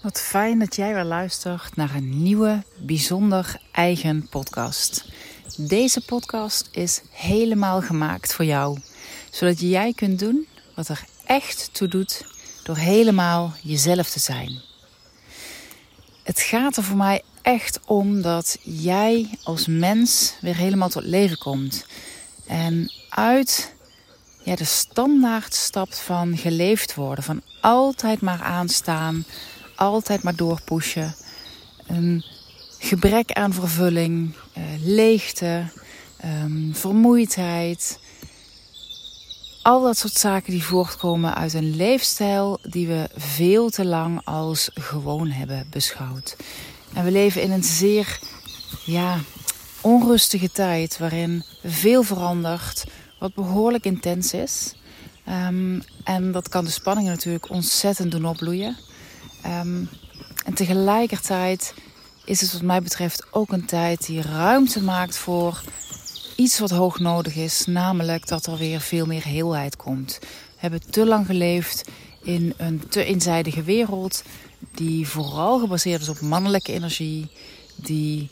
Wat fijn dat jij weer luistert naar een nieuwe, bijzonder eigen podcast. Deze podcast is helemaal gemaakt voor jou, zodat jij kunt doen wat er echt toe doet door helemaal jezelf te zijn. Het gaat er voor mij echt om dat jij als mens weer helemaal tot leven komt. En uit ja, de standaard stapt van geleefd worden, van altijd maar aanstaan, altijd maar doorpushen. Een gebrek aan vervulling, uh, leegte, um, vermoeidheid. Al dat soort zaken die voortkomen uit een leefstijl die we veel te lang als gewoon hebben beschouwd. En we leven in een zeer ja, onrustige tijd waarin veel verandert, wat behoorlijk intens is. Um, en dat kan de spanningen natuurlijk ontzettend doen opbloeien. Um, en tegelijkertijd is het wat mij betreft ook een tijd die ruimte maakt voor iets wat hoog nodig is. Namelijk dat er weer veel meer heelheid komt. We hebben te lang geleefd in een te eenzijdige wereld. Die vooral gebaseerd is op mannelijke energie. Die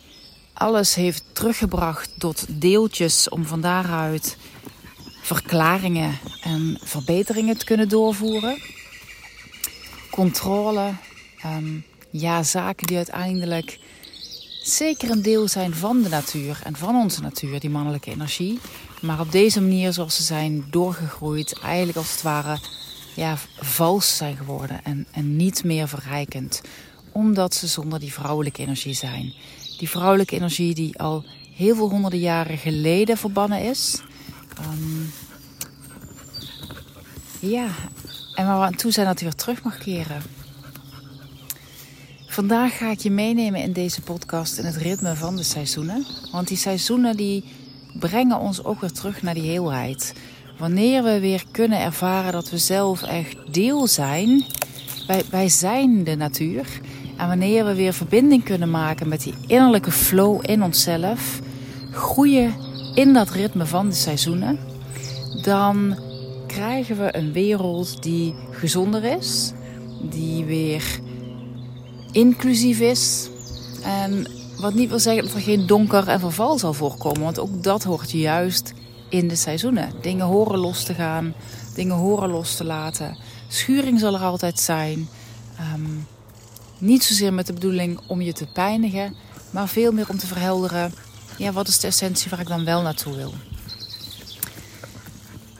alles heeft teruggebracht tot deeltjes om van daaruit verklaringen en verbeteringen te kunnen doorvoeren. Controle, um, ja, zaken die uiteindelijk zeker een deel zijn van de natuur en van onze natuur, die mannelijke energie. Maar op deze manier, zoals ze zijn doorgegroeid, eigenlijk als het ware ja, vals zijn geworden en, en niet meer verrijkend. Omdat ze zonder die vrouwelijke energie zijn. Die vrouwelijke energie die al heel veel honderden jaren geleden verbannen is. Um, ja, en waar we aan toe zijn dat hij weer terug mag keren. Vandaag ga ik je meenemen in deze podcast in het ritme van de seizoenen. Want die seizoenen die brengen ons ook weer terug naar die heelheid. Wanneer we weer kunnen ervaren dat we zelf echt deel zijn. Wij, wij zijn de natuur. En wanneer we weer verbinding kunnen maken met die innerlijke flow in onszelf. Groeien in dat ritme van de seizoenen. Dan krijgen we een wereld die gezonder is. Die weer inclusief is. En wat niet wil zeggen dat er geen donker en verval zal voorkomen. Want ook dat hoort juist in de seizoenen. Dingen horen los te gaan. Dingen horen los te laten. Schuring zal er altijd zijn. Um, niet zozeer met de bedoeling om je te pijnigen. Maar veel meer om te verhelderen. Ja, wat is de essentie waar ik dan wel naartoe wil?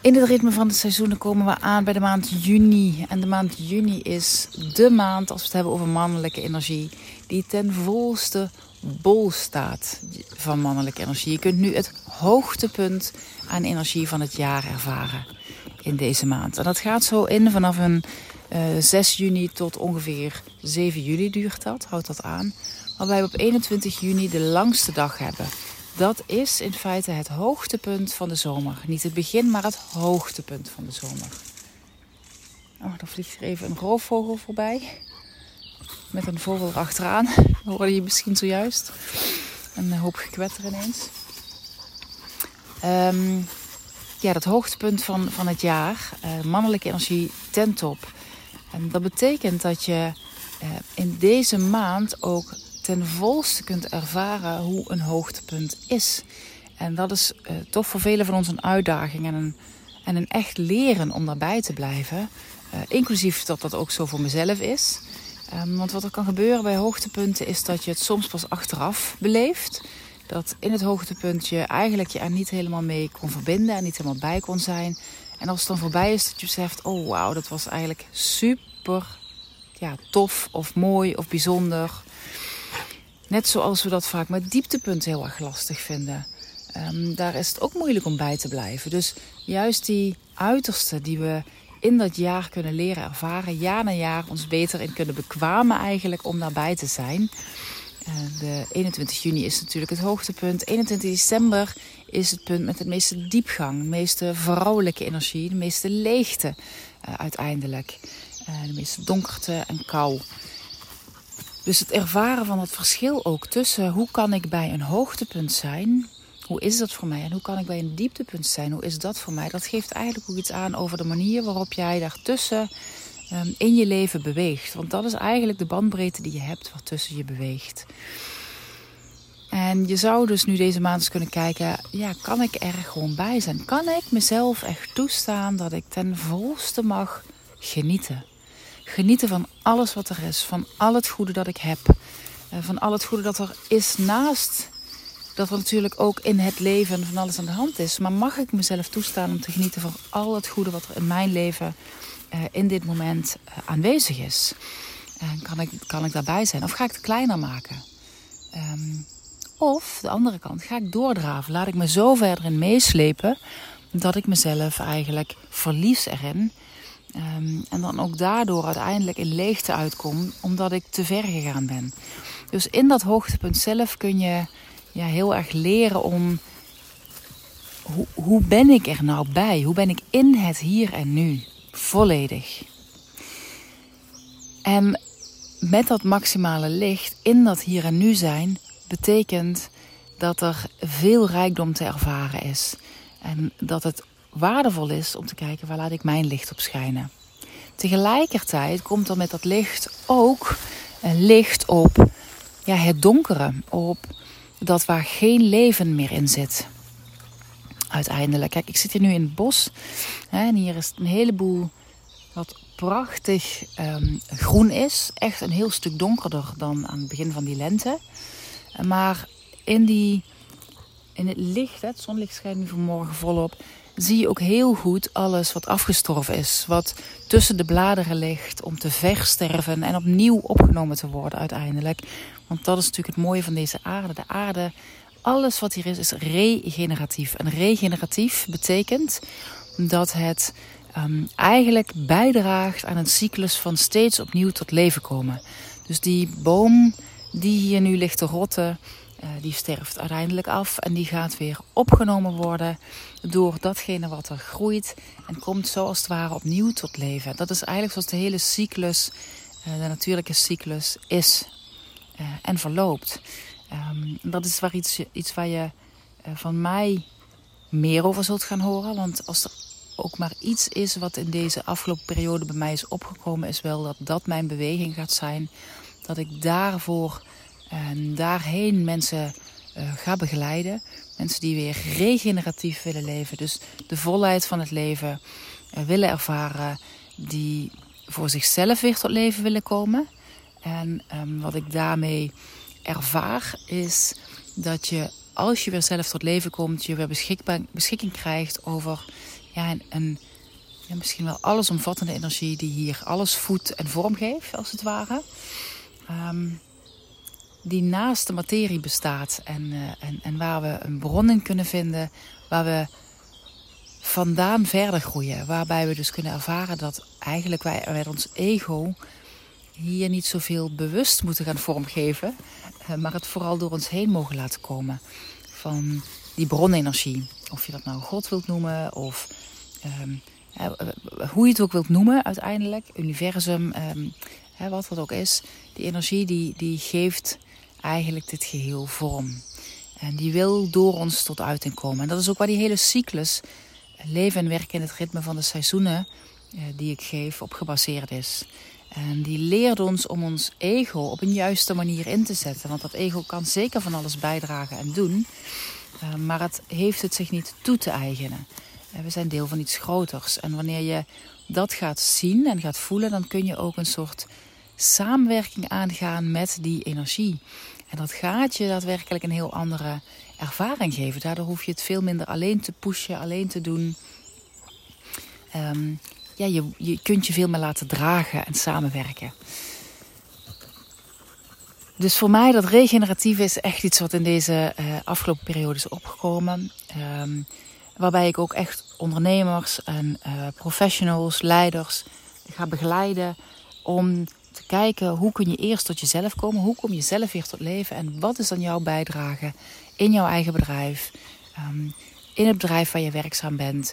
In het ritme van de seizoenen komen we aan bij de maand juni. En de maand juni is de maand, als we het hebben over mannelijke energie, die ten volste bol staat van mannelijke energie. Je kunt nu het hoogtepunt aan energie van het jaar ervaren in deze maand. En dat gaat zo in vanaf een uh, eh, 6 juni tot ongeveer 7 juli duurt dat, houdt dat aan. Waarbij we op 21 juni de langste dag hebben. Dat is in feite het hoogtepunt van de zomer. Niet het begin, maar het hoogtepunt van de zomer. Oh, dan vliegt er even een roofvogel voorbij. Met een vogel erachteraan. Dat hoorde je misschien zojuist. Een hoop gekwetter ineens. Um, ja, dat hoogtepunt van, van het jaar. Uh, mannelijke energie ten top. En dat betekent dat je uh, in deze maand ook ten volste kunt ervaren hoe een hoogtepunt is. En dat is uh, toch voor velen van ons een uitdaging en een, en een echt leren om daarbij te blijven. Uh, inclusief dat dat ook zo voor mezelf is. Um, want wat er kan gebeuren bij hoogtepunten is dat je het soms pas achteraf beleeft. Dat in het hoogtepunt je eigenlijk je er niet helemaal mee kon verbinden en niet helemaal bij kon zijn. En als het dan voorbij is, dat je beseft: oh wauw, dat was eigenlijk super ja, tof of mooi of bijzonder. Net zoals we dat vaak met dieptepunten heel erg lastig vinden. Um, daar is het ook moeilijk om bij te blijven. Dus juist die uiterste die we in dat jaar kunnen leren ervaren, jaar na jaar ons beter in kunnen bekwamen eigenlijk om daarbij te zijn. Uh, de 21 juni is natuurlijk het hoogtepunt. 21 december is het punt met de meeste diepgang, de meeste vrouwelijke energie, de meeste leegte uh, uiteindelijk. Uh, de meeste donkerte en kou. Dus het ervaren van het verschil ook tussen hoe kan ik bij een hoogtepunt zijn, hoe is dat voor mij en hoe kan ik bij een dieptepunt zijn, hoe is dat voor mij, dat geeft eigenlijk ook iets aan over de manier waarop jij daartussen ehm, in je leven beweegt. Want dat is eigenlijk de bandbreedte die je hebt wat tussen je beweegt. En je zou dus nu deze maand eens kunnen kijken, ja, kan ik er gewoon bij zijn? Kan ik mezelf echt toestaan dat ik ten volste mag genieten? Genieten van alles wat er is, van al het goede dat ik heb, eh, van al het goede dat er is naast dat er natuurlijk ook in het leven van alles aan de hand is. Maar mag ik mezelf toestaan om te genieten van al het goede wat er in mijn leven uh, in dit moment uh, aanwezig is? Kan ik, kan ik daarbij zijn? Of ga ik het kleiner maken? Um, of de andere kant, ga ik doordraven? Laat ik me zo verder in meeslepen dat ik mezelf eigenlijk verlies erin. Um, en dan ook daardoor uiteindelijk in leegte uitkom, omdat ik te ver gegaan ben. Dus in dat hoogtepunt zelf kun je ja, heel erg leren om hoe, hoe ben ik er nou bij? Hoe ben ik in het hier en nu? Volledig. En met dat maximale licht in dat hier en nu zijn, betekent dat er veel rijkdom te ervaren is. En dat het waardevol is om te kijken waar laat ik mijn licht op schijnen. Tegelijkertijd komt er met dat licht ook licht op ja, het donkere, op dat waar geen leven meer in zit. Uiteindelijk. Kijk, ik zit hier nu in het bos hè, en hier is een heleboel wat prachtig um, groen is. Echt een heel stuk donkerder dan aan het begin van die lente. Maar in, die, in het licht, het zonlicht schijnt nu vanmorgen volop, zie je ook heel goed alles wat afgestorven is. Wat tussen de bladeren ligt om te versterven en opnieuw opgenomen te worden uiteindelijk. Want dat is natuurlijk het mooie van deze aarde. De aarde, alles wat hier is, is regeneratief. En regeneratief betekent dat het um, eigenlijk bijdraagt aan een cyclus van steeds opnieuw tot leven komen. Dus die boom die hier nu ligt te rotten, uh, die sterft uiteindelijk af en die gaat weer opgenomen worden door datgene wat er groeit en komt zoals het ware opnieuw tot leven. Dat is eigenlijk zoals de hele cyclus, uh, de natuurlijke cyclus is uh, en verloopt. Um, dat is waar iets, iets waar je van mij meer over zult gaan horen, want als er ook maar iets is wat in deze afgelopen periode bij mij is opgekomen, is wel dat dat mijn beweging gaat zijn dat ik daarvoor en daarheen mensen uh, ga begeleiden. Mensen die weer regeneratief willen leven. Dus de volheid van het leven uh, willen ervaren. Die voor zichzelf weer tot leven willen komen. En um, wat ik daarmee ervaar is dat je als je weer zelf tot leven komt, je weer beschikking krijgt over ja, een, ja, misschien wel allesomvattende energie die hier alles voedt en vorm geeft, als het ware. Um, die naast de materie bestaat en, uh, en, en waar we een bron in kunnen vinden, waar we vandaan verder groeien. Waarbij we dus kunnen ervaren dat eigenlijk wij met ons ego hier niet zoveel bewust moeten gaan vormgeven, uh, maar het vooral door ons heen mogen laten komen. Van die bronenergie. Of je dat nou God wilt noemen of uh, hoe je het ook wilt noemen uiteindelijk. Universum, um, wat dat ook is. Die energie die, die geeft eigenlijk dit geheel vorm. En die wil door ons tot uiting komen. En dat is ook waar die hele cyclus, leven en werken in het ritme van de seizoenen, eh, die ik geef, op gebaseerd is. En die leert ons om ons ego op een juiste manier in te zetten. Want dat ego kan zeker van alles bijdragen en doen. Eh, maar het heeft het zich niet toe te eigenen. Eh, we zijn deel van iets groters. En wanneer je dat gaat zien en gaat voelen, dan kun je ook een soort samenwerking aangaan met die energie. En dat gaat je daadwerkelijk een heel andere ervaring geven. Daardoor hoef je het veel minder alleen te pushen, alleen te doen. Um, ja, je, je kunt je veel meer laten dragen en samenwerken. Dus voor mij dat regeneratief is echt iets wat in deze uh, afgelopen periode is opgekomen. Um, waarbij ik ook echt ondernemers en uh, professionals, leiders ga begeleiden om kijken hoe kun je eerst tot jezelf komen, hoe kom je zelf weer tot leven en wat is dan jouw bijdrage in jouw eigen bedrijf, um, in het bedrijf waar je werkzaam bent,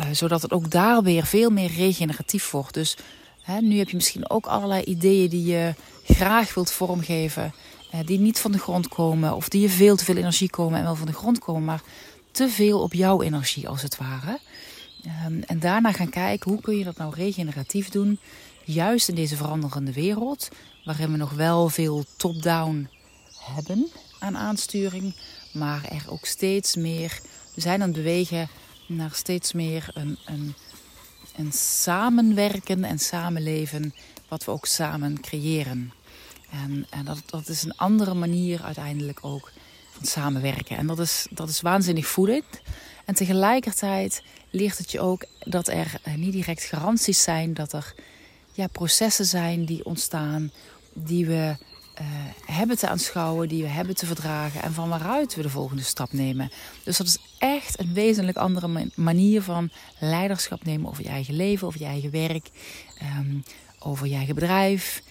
uh, zodat het ook daar weer veel meer regeneratief wordt. Dus nu heb je misschien ook allerlei ideeën die je graag wilt vormgeven, uh, die niet van de grond komen of die je veel te veel energie komen en wel van de grond komen, maar te veel op jouw energie als het ware. Um, en daarna gaan kijken hoe kun je dat nou regeneratief doen juist in deze veranderende wereld, waarin we nog wel veel top-down hebben aan aansturing, maar er ook steeds meer, we zijn aan het bewegen naar steeds meer een, een, een samenwerken en samenleven, wat we ook samen creëren. En, en dat, dat is een andere manier uiteindelijk ook van samenwerken. En dat is, dat is waanzinnig voedend. En tegelijkertijd leert het je ook dat er eh, niet direct garanties zijn dat er ja, processen zijn die ontstaan, die we uh, hebben te aanschouwen, die we hebben te verdragen en van waaruit we de volgende stap nemen. Dus dat is echt een wezenlijk andere manier van leiderschap nemen over je eigen leven, over je eigen werk, um, over je eigen bedrijf,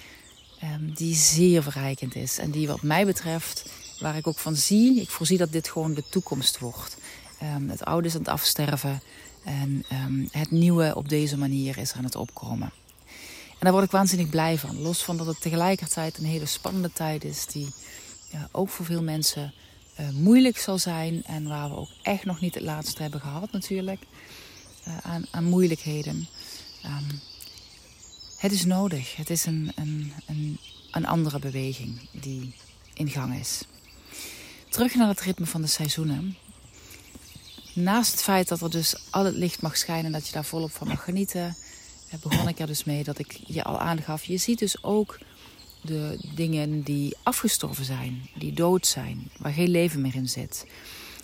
um, die zeer verrijkend is en die wat mij betreft, waar ik ook van zie, ik voorzie dat dit gewoon de toekomst wordt. Um, het oude is aan het afsterven en het nieuwe op deze manier is aan het opkomen. En daar word ik waanzinnig blij van. Los van dat het tegelijkertijd een hele spannende tijd is, die ja, ook voor veel mensen uh, moeilijk zal zijn. En waar we ook echt nog niet het laatste hebben gehad, natuurlijk. Uh, aan, aan, moeilijkheden. Um, het is nodig. Het is een, een, een, een andere beweging die in gang is. Terug naar het ritme van de seizoenen. Naast het feit dat er dus al het licht mag schijnen, dat je daar volop van mag genieten begon ik er dus mee dat ik je al aangaf. Je ziet dus ook de dingen die afgestorven zijn, die dood zijn, waar geen leven meer in zit.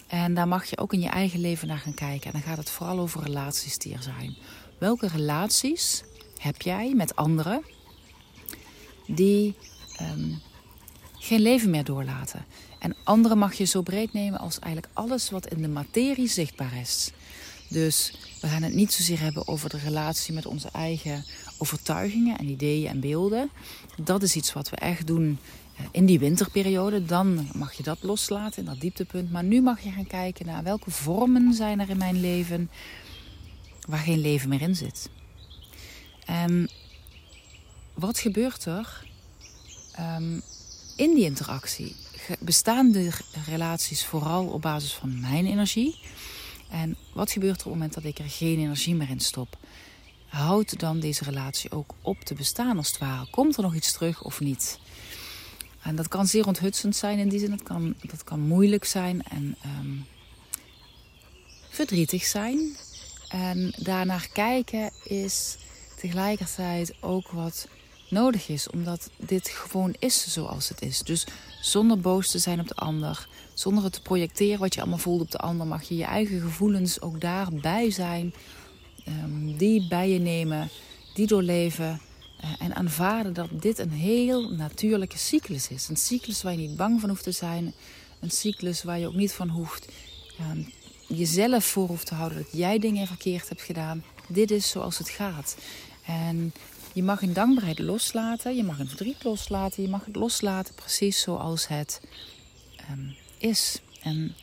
En daar mag je ook in je eigen leven naar gaan kijken. En dan gaat het vooral over relaties die er zijn. Welke relaties heb jij met anderen die ehm, geen leven meer doorlaten? En anderen mag je zo breed nemen als eigenlijk alles wat in de materie zichtbaar is. Dus we gaan het niet zozeer hebben over de relatie met onze eigen overtuigingen en ideeën en beelden. Dat is iets wat we echt doen eh, in die winterperiode. Dan mag je dat loslaten in dat dieptepunt. Maar nu mag je gaan kijken naar welke vormen zijn er in mijn leven waar geen leven meer in zit. En wat gebeurt er um, in die interactie? Bestaan de relaties vooral op basis van mijn energie? En wat gebeurt er op het moment dat ik er geen energie meer in stop? Houdt dan deze relatie ook op te bestaan als het ware? Komt er nog iets terug of niet? En dat kan zeer onthutsend zijn in die zin. Dat kan, dat kan moeilijk zijn en um, verdrietig zijn. En daarnaar kijken is tegelijkertijd ook wat nodig is, omdat dit gewoon is zoals het is. Dus zonder boos te zijn op de ander, zonder het te projecteren wat je allemaal voelt op de ander, mag je je eigen gevoelens ook daarbij zijn, um, die bij je nemen, die doorleven. Uh, en aanvaarden dat dit een heel natuurlijke cyclus is. Een cyclus waar je niet bang van hoeft te zijn. Een cyclus waar je ook niet van hoeft um, jezelf voor hoeft te houden dat jij dingen verkeerd hebt gedaan. Dit is zoals het gaat. En je mag een dankbaarheid loslaten, je mag een verdriet loslaten, je mag het loslaten precies zoals het um, is. En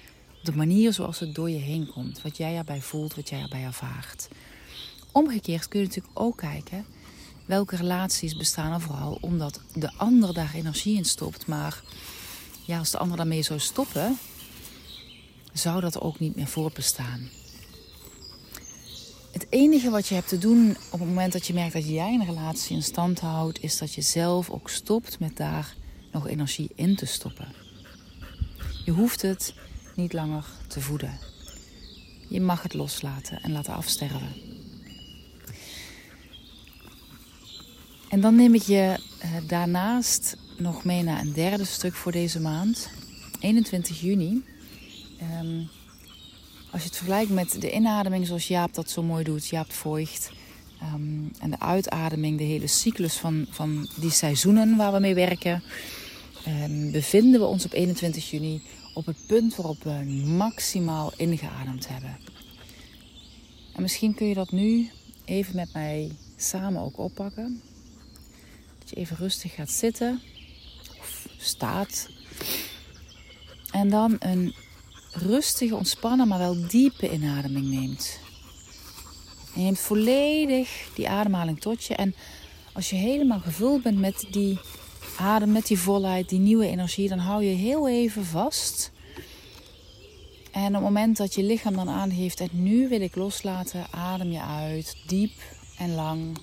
de manier zoals het door je heen komt, wat jij erbij voelt, wat jij erbij ervaart. Omgekeerd kun je natuurlijk ook kijken welke relaties bestaan er vooral omdat de ander daar energie in stopt. Maar ja, als de ander daarmee zou stoppen, zou dat ook niet meer voortbestaan. Het enige wat je hebt te doen op het moment dat je merkt dat jij een relatie in stand houdt, is dat je zelf ook stopt met daar nog energie in te stoppen. Je hoeft het niet langer te voeden. Je mag het loslaten en laten afsterven. En dan neem ik je eh, daarnaast nog mee naar een derde stuk voor deze maand. 21 juni. Um, als je het vergelijkt met de inademing zoals Jaap dat zo mooi doet, Jaap Voigt. Um, en de uitademing, de hele cyclus van, van die seizoenen waar we mee werken. Um, bevinden we ons op 21 juni op het punt waarop we maximaal ingeademd hebben. En misschien kun je dat nu even met mij samen ook oppakken. Dat je even rustig gaat zitten of staat. En dan een rustige, ontspannen, maar wel diepe inademing neemt. En neemt volledig die ademhaling tot je. En als je helemaal gevuld bent met die adem, met die volheid, die nieuwe energie, dan hou je heel even vast. En op het moment dat je lichaam dan aangeeft, en nu wil ik loslaten, adem je uit, diep en lang.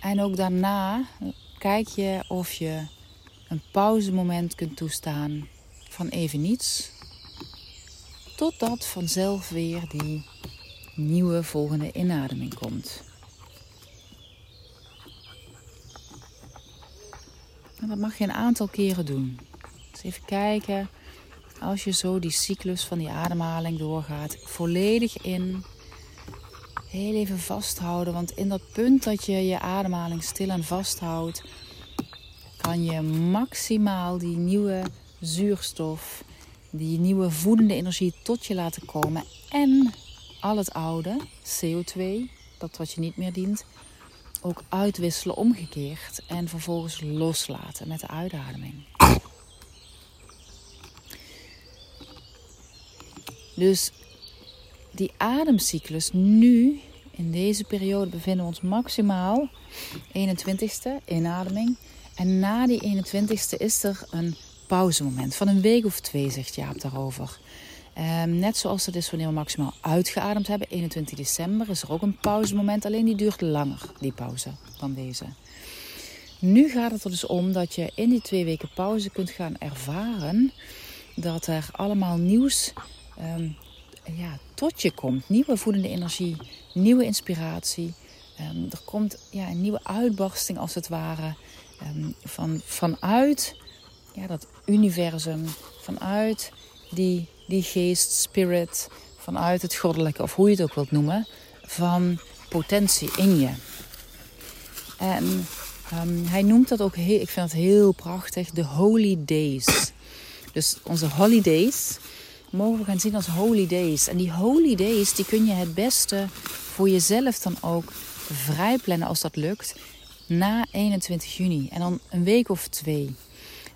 En ook daarna kijk je of je een pauzemoment kunt toestaan van even niets. Totdat vanzelf weer die nieuwe volgende inademing komt. En dat mag je een aantal keren doen. Dus even kijken, als je zo die cyclus van die ademhaling doorgaat, volledig in. Heel even vasthouden, want in dat punt dat je je ademhaling stil en vasthoudt, kan je maximaal die nieuwe zuurstof, die nieuwe voedende energie tot je laten komen en al het oude, CO2, dat wat je niet meer dient, ook uitwisselen omgekeerd en vervolgens loslaten met de uitademing. Dus die ademcyclus nu, in deze periode, bevinden we ons maximaal 21ste inademing. En na die 21ste is er een pauzemoment van een week of twee, zegt Jaap daarover. Um, net zoals het is wanneer we maximaal uitgeademd hebben, 21 december, is er ook een pauzemoment. Alleen die duurt langer, die pauze, dan deze. Nu gaat het er dus om dat je in die twee weken pauze kunt gaan ervaren dat er allemaal nieuws um, ja, tot je komt. Nieuwe voedende energie, nieuwe inspiratie. Um, er komt ja, een nieuwe uitbarsting als het ware. van, vanuit ja, dat universum, vanuit die die geest, spirit, vanuit het goddelijke, of hoe je het ook wilt noemen, van potentie in je. En um, hij noemt dat ook, heel, ik vind dat heel prachtig, de holy days. Dus onze holidays mogen we gaan zien als holy days. En die holy days, die kun je het beste voor jezelf dan ook vrijplannen als dat lukt. Na 21 juni. En dan een week of twee.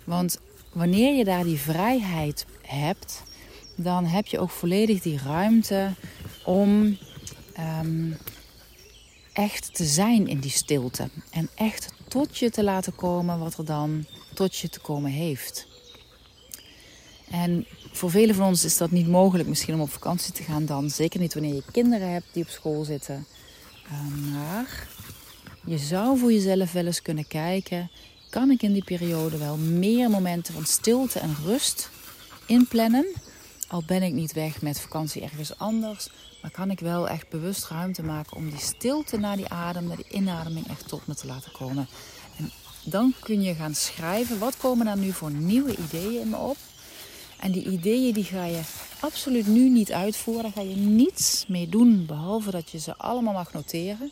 Want wanneer je daar die vrijheid hebt, dan heb je ook volledig die ruimte om um, echt te zijn in die stilte. En echt tot je te laten komen wat er dan tot je te komen heeft. En voor velen van ons is dat niet mogelijk misschien om op vakantie te gaan dan. Zeker niet wanneer je kinderen hebt die op school zitten. Um, maar je zou voor jezelf wel eens kunnen kijken... kan ik in die periode wel meer momenten van stilte en rust inplannen... Al ben ik niet weg met vakantie ergens anders, maar kan ik wel echt bewust ruimte maken om die stilte naar die adem, naar die inademing echt tot me te laten komen. En dan kun je gaan schrijven, wat komen er nu voor nieuwe ideeën in me op? En die ideeën die ga je absoluut nu niet uitvoeren. Daar ga je niets mee doen, behalve dat je ze allemaal mag noteren.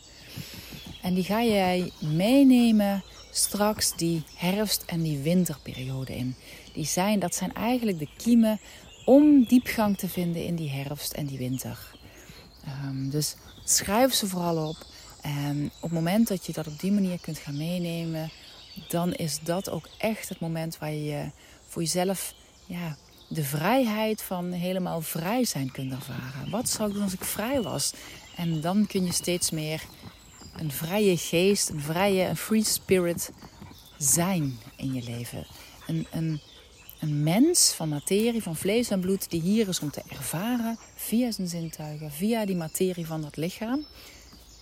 En die ga jij meenemen straks die herfst- en die winterperiode in. Die zijn, dat zijn eigenlijk de kiemen om diepgang te vinden in die herfst en die winter. Um, dus schrijf ze vooral op. En op het moment dat je dat op die manier kunt gaan meenemen, dan is dat ook echt het moment waar je voor jezelf ja, de vrijheid van helemaal vrij zijn kunt ervaren. Wat zou ik doen als ik vrij was? En dan kun je steeds meer een vrije geest, een vrije, een free spirit zijn in je leven. Een, een, een mens van materie, van vlees en bloed, die hier is om te ervaren via zijn zintuigen, via die materie van dat lichaam.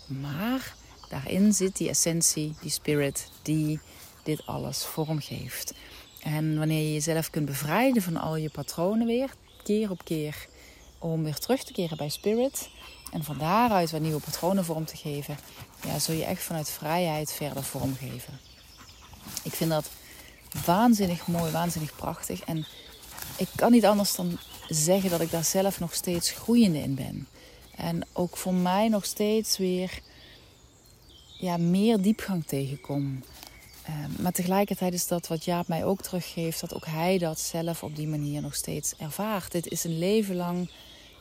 Maar daarin zit die essentie, die spirit, die dit alles vormgeeft. En wanneer je jezelf kunt bevrijden van al je patronen weer, keer op keer, om weer terug te keren bij spirit. En van daaruit weer nieuwe patronen vorm te geven, ja, zul je echt vanuit vrijheid verder vormgeven. Ik vind dat waanzinnig mooi, waanzinnig prachtig. En ik kan niet anders dan zeggen dat ik daar zelf nog steeds groeiende in ben. En ook voor mij nog steeds weer ja, meer diepgang tegenkom. Uh, maar tegelijkertijd is dat wat Jaap mij ook teruggeeft, dat ook hij dat zelf op die manier nog steeds ervaart. Dit is een leven lang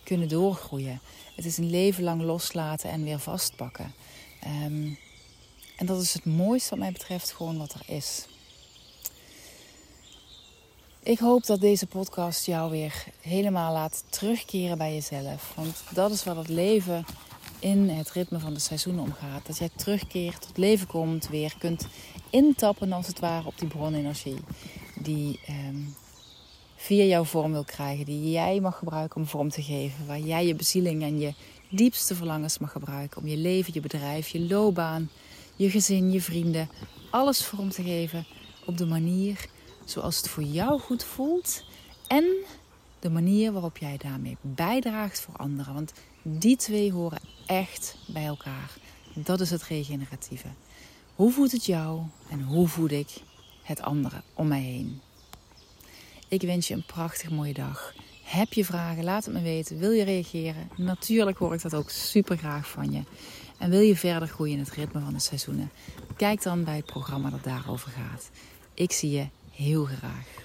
kunnen doorgroeien. Het is een leven lang loslaten en weer vastpakken. Um, en dat is het mooiste wat mij betreft gewoon wat er is. Ik hoop dat deze podcast jou weer helemaal laat terugkeren bij jezelf. Want dat is waar het leven in het ritme van de seizoenen om gaat. Dat jij terugkeert, tot leven komt, weer kunt intappen als het ware op die bronenergie. Die ehm, via jouw vorm wil krijgen. Die jij mag gebruiken om vorm te geven. Waar jij je bezieling en je diepste verlangens mag gebruiken. Om je leven, je bedrijf, je loopbaan, je gezin, je vrienden, alles vorm te geven op de manier zoals het voor jou goed voelt en de manier waarop jij daarmee bijdraagt voor anderen. Want die twee horen echt bij elkaar. Dat is het regeneratieve. Hoe voelt het jou en hoe voed ik het andere om mij heen? Ik wens je een prachtig mooie dag. Heb je vragen? Laat het me weten. Wil je reageren? Natuurlijk hoor ik dat ook super graag van je. En wil je verder groeien in het ritme van de seizoenen? Kijk dan bij het programma dat daarover gaat. Ik zie je heel graag.